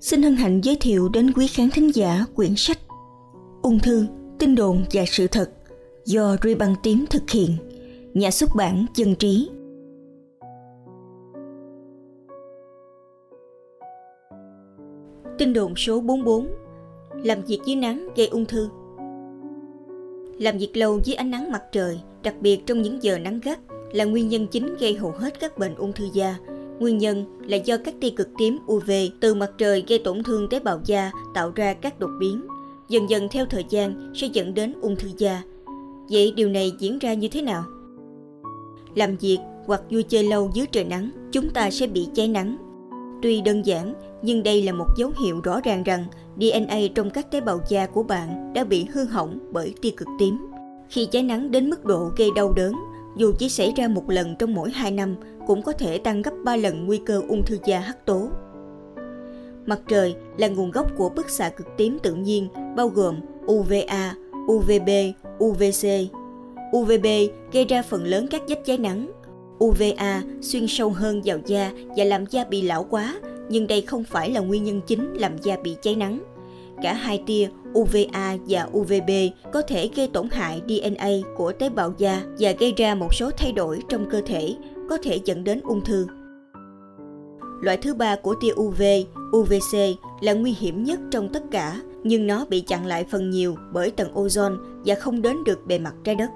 xin hân hạnh giới thiệu đến quý khán thính giả quyển sách Ung thư, tin đồn và sự thật do Ruy Băng Tím thực hiện, nhà xuất bản Dân Trí. Tin đồn số 44 Làm việc dưới nắng gây ung thư. Làm việc lâu dưới ánh nắng mặt trời, đặc biệt trong những giờ nắng gắt, là nguyên nhân chính gây hầu hết các bệnh ung thư da – Nguyên nhân là do các tia cực tím UV từ mặt trời gây tổn thương tế bào da tạo ra các đột biến. Dần dần theo thời gian sẽ dẫn đến ung thư da. Vậy điều này diễn ra như thế nào? Làm việc hoặc vui chơi lâu dưới trời nắng, chúng ta sẽ bị cháy nắng. Tuy đơn giản, nhưng đây là một dấu hiệu rõ ràng rằng DNA trong các tế bào da của bạn đã bị hư hỏng bởi tia cực tím. Khi cháy nắng đến mức độ gây đau đớn, dù chỉ xảy ra một lần trong mỗi 2 năm, cũng có thể tăng gấp 3 lần nguy cơ ung thư da hắc tố. Mặt trời là nguồn gốc của bức xạ cực tím tự nhiên bao gồm UVA, UVB, UVC. UVB gây ra phần lớn các vết cháy nắng. UVA xuyên sâu hơn vào da và làm da bị lão quá, nhưng đây không phải là nguyên nhân chính làm da bị cháy nắng. Cả hai tia UVA và UVB có thể gây tổn hại DNA của tế bào da và gây ra một số thay đổi trong cơ thể, có thể dẫn đến ung thư. Loại thứ ba của tia UV, UVC là nguy hiểm nhất trong tất cả, nhưng nó bị chặn lại phần nhiều bởi tầng ozone và không đến được bề mặt trái đất.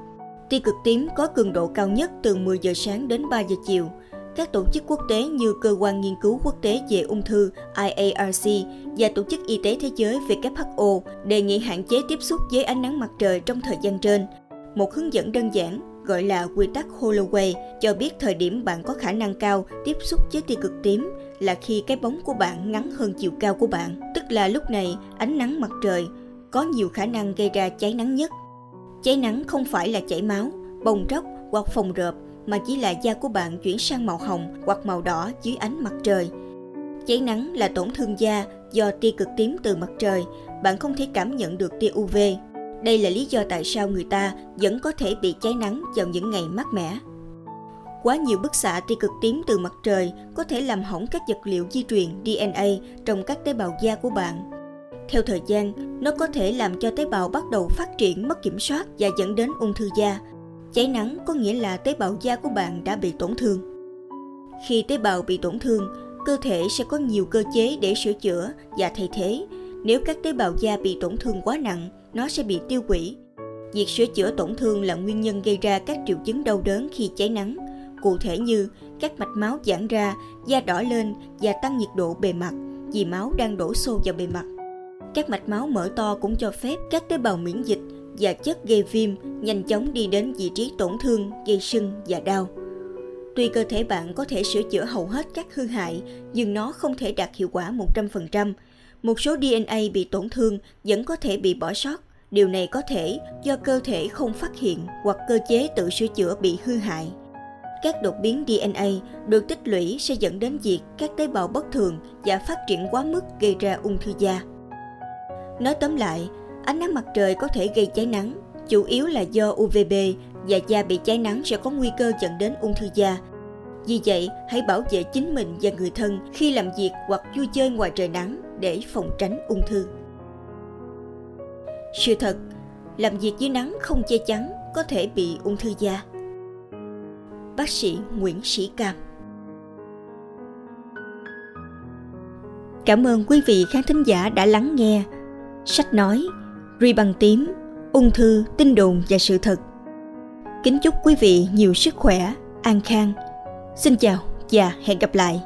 Tia cực tím có cường độ cao nhất từ 10 giờ sáng đến 3 giờ chiều, các tổ chức quốc tế như Cơ quan Nghiên cứu Quốc tế về ung thư IARC và Tổ chức Y tế Thế giới WHO đề nghị hạn chế tiếp xúc với ánh nắng mặt trời trong thời gian trên. Một hướng dẫn đơn giản gọi là quy tắc Holloway cho biết thời điểm bạn có khả năng cao tiếp xúc với tia cực tím là khi cái bóng của bạn ngắn hơn chiều cao của bạn, tức là lúc này ánh nắng mặt trời có nhiều khả năng gây ra cháy nắng nhất. Cháy nắng không phải là chảy máu, bong tróc hoặc phồng rộp mà chỉ là da của bạn chuyển sang màu hồng hoặc màu đỏ dưới ánh mặt trời. Cháy nắng là tổn thương da do tia cực tím từ mặt trời, bạn không thể cảm nhận được tia UV. Đây là lý do tại sao người ta vẫn có thể bị cháy nắng vào những ngày mát mẻ. Quá nhiều bức xạ tia cực tím từ mặt trời có thể làm hỏng các vật liệu di truyền DNA trong các tế bào da của bạn. Theo thời gian, nó có thể làm cho tế bào bắt đầu phát triển mất kiểm soát và dẫn đến ung thư da, Cháy nắng có nghĩa là tế bào da của bạn đã bị tổn thương. Khi tế bào bị tổn thương, cơ thể sẽ có nhiều cơ chế để sửa chữa và thay thế. Nếu các tế bào da bị tổn thương quá nặng, nó sẽ bị tiêu hủy. Việc sửa chữa tổn thương là nguyên nhân gây ra các triệu chứng đau đớn khi cháy nắng, cụ thể như các mạch máu giãn ra, da đỏ lên và tăng nhiệt độ bề mặt vì máu đang đổ xô vào bề mặt. Các mạch máu mở to cũng cho phép các tế bào miễn dịch và chất gây viêm nhanh chóng đi đến vị trí tổn thương, gây sưng và đau. Tuy cơ thể bạn có thể sửa chữa hầu hết các hư hại, nhưng nó không thể đạt hiệu quả 100%. Một số DNA bị tổn thương vẫn có thể bị bỏ sót. Điều này có thể do cơ thể không phát hiện hoặc cơ chế tự sửa chữa bị hư hại. Các đột biến DNA được tích lũy sẽ dẫn đến việc các tế bào bất thường và phát triển quá mức gây ra ung thư da. Nói tóm lại, Ánh nắng mặt trời có thể gây cháy nắng, chủ yếu là do UVB và da bị cháy nắng sẽ có nguy cơ dẫn đến ung thư da. Vì vậy, hãy bảo vệ chính mình và người thân khi làm việc hoặc vui chơi ngoài trời nắng để phòng tránh ung thư. Sự thật, làm việc dưới nắng không che chắn có thể bị ung thư da. Bác sĩ Nguyễn Sĩ Cam Cảm ơn quý vị khán thính giả đã lắng nghe. Sách nói Ri bằng tím, ung thư, tin đồn và sự thật. Kính chúc quý vị nhiều sức khỏe, an khang. Xin chào và hẹn gặp lại.